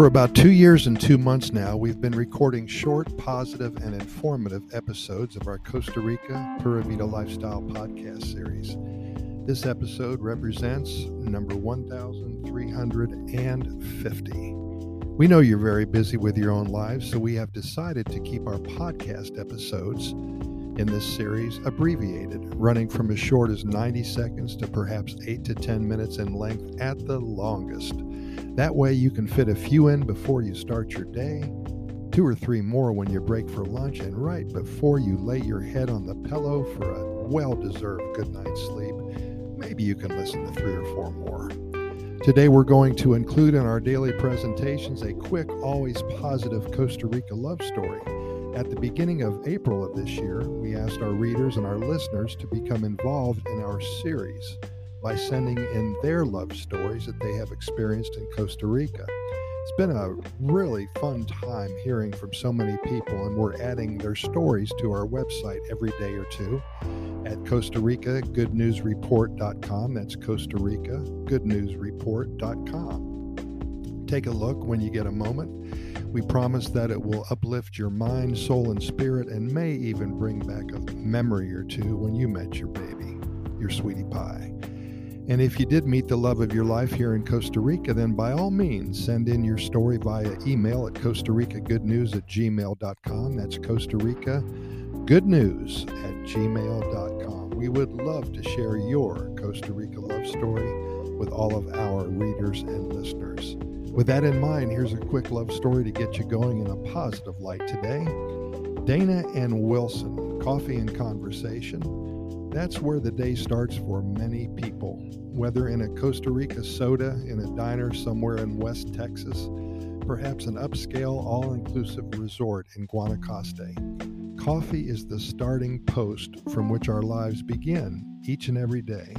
For about two years and two months now, we've been recording short, positive, and informative episodes of our Costa Rica Pura Vida Lifestyle podcast series. This episode represents number 1350. We know you're very busy with your own lives, so we have decided to keep our podcast episodes in this series abbreviated, running from as short as 90 seconds to perhaps 8 to 10 minutes in length at the longest. That way, you can fit a few in before you start your day, two or three more when you break for lunch, and right before you lay your head on the pillow for a well deserved good night's sleep. Maybe you can listen to three or four more. Today, we're going to include in our daily presentations a quick, always positive Costa Rica love story. At the beginning of April of this year, we asked our readers and our listeners to become involved in our series by sending in their love stories that they have experienced in Costa Rica. It's been a really fun time hearing from so many people, and we're adding their stories to our website every day or two at Costa Rica Good News Report.com. That's Costa Rica Good News Report.com. Take a look when you get a moment. We promise that it will uplift your mind, soul, and spirit, and may even bring back a memory or two when you met your baby, your sweetie pie. And if you did meet the love of your life here in Costa Rica, then by all means send in your story via email at Costa Rica Good News at gmail.com. That's Costa Rica Good News at gmail.com. We would love to share your Costa Rica love story with all of our readers and listeners. With that in mind, here's a quick love story to get you going in a positive light today. Dana and Wilson, Coffee and Conversation that's where the day starts for many people, whether in a Costa Rica soda in a diner somewhere in West Texas, perhaps an upscale, all inclusive resort in Guanacaste. Coffee is the starting post from which our lives begin each and every day.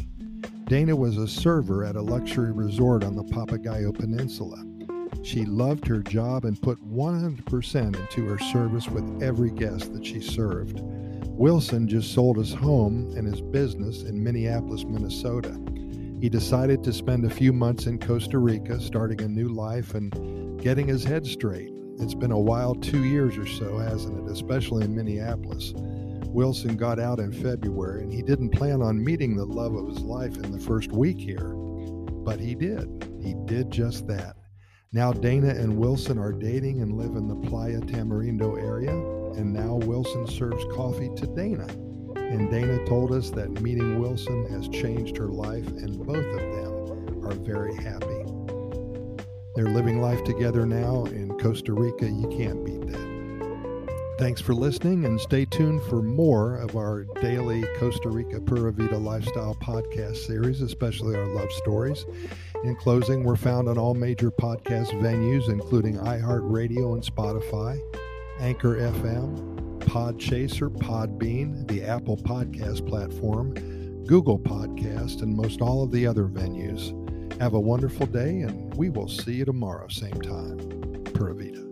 Dana was a server at a luxury resort on the Papagayo Peninsula. She loved her job and put 100% into her service with every guest that she served. Wilson just sold his home and his business in Minneapolis, Minnesota. He decided to spend a few months in Costa Rica, starting a new life and getting his head straight. It's been a wild two years or so, hasn't it? Especially in Minneapolis. Wilson got out in February and he didn't plan on meeting the love of his life in the first week here. But he did. He did just that. Now Dana and Wilson are dating and live in the Playa Tamarindo area and now Wilson serves coffee to Dana. And Dana told us that meeting Wilson has changed her life, and both of them are very happy. They're living life together now in Costa Rica. You can't beat that. Thanks for listening and stay tuned for more of our daily Costa Rica Pura Vida lifestyle podcast series, especially our love stories. In closing, we're found on all major podcast venues, including iHeartRadio and Spotify. Anchor FM, Podchaser, Podbean, the Apple Podcast platform, Google Podcast, and most all of the other venues. Have a wonderful day, and we will see you tomorrow, same time. Pura Vida.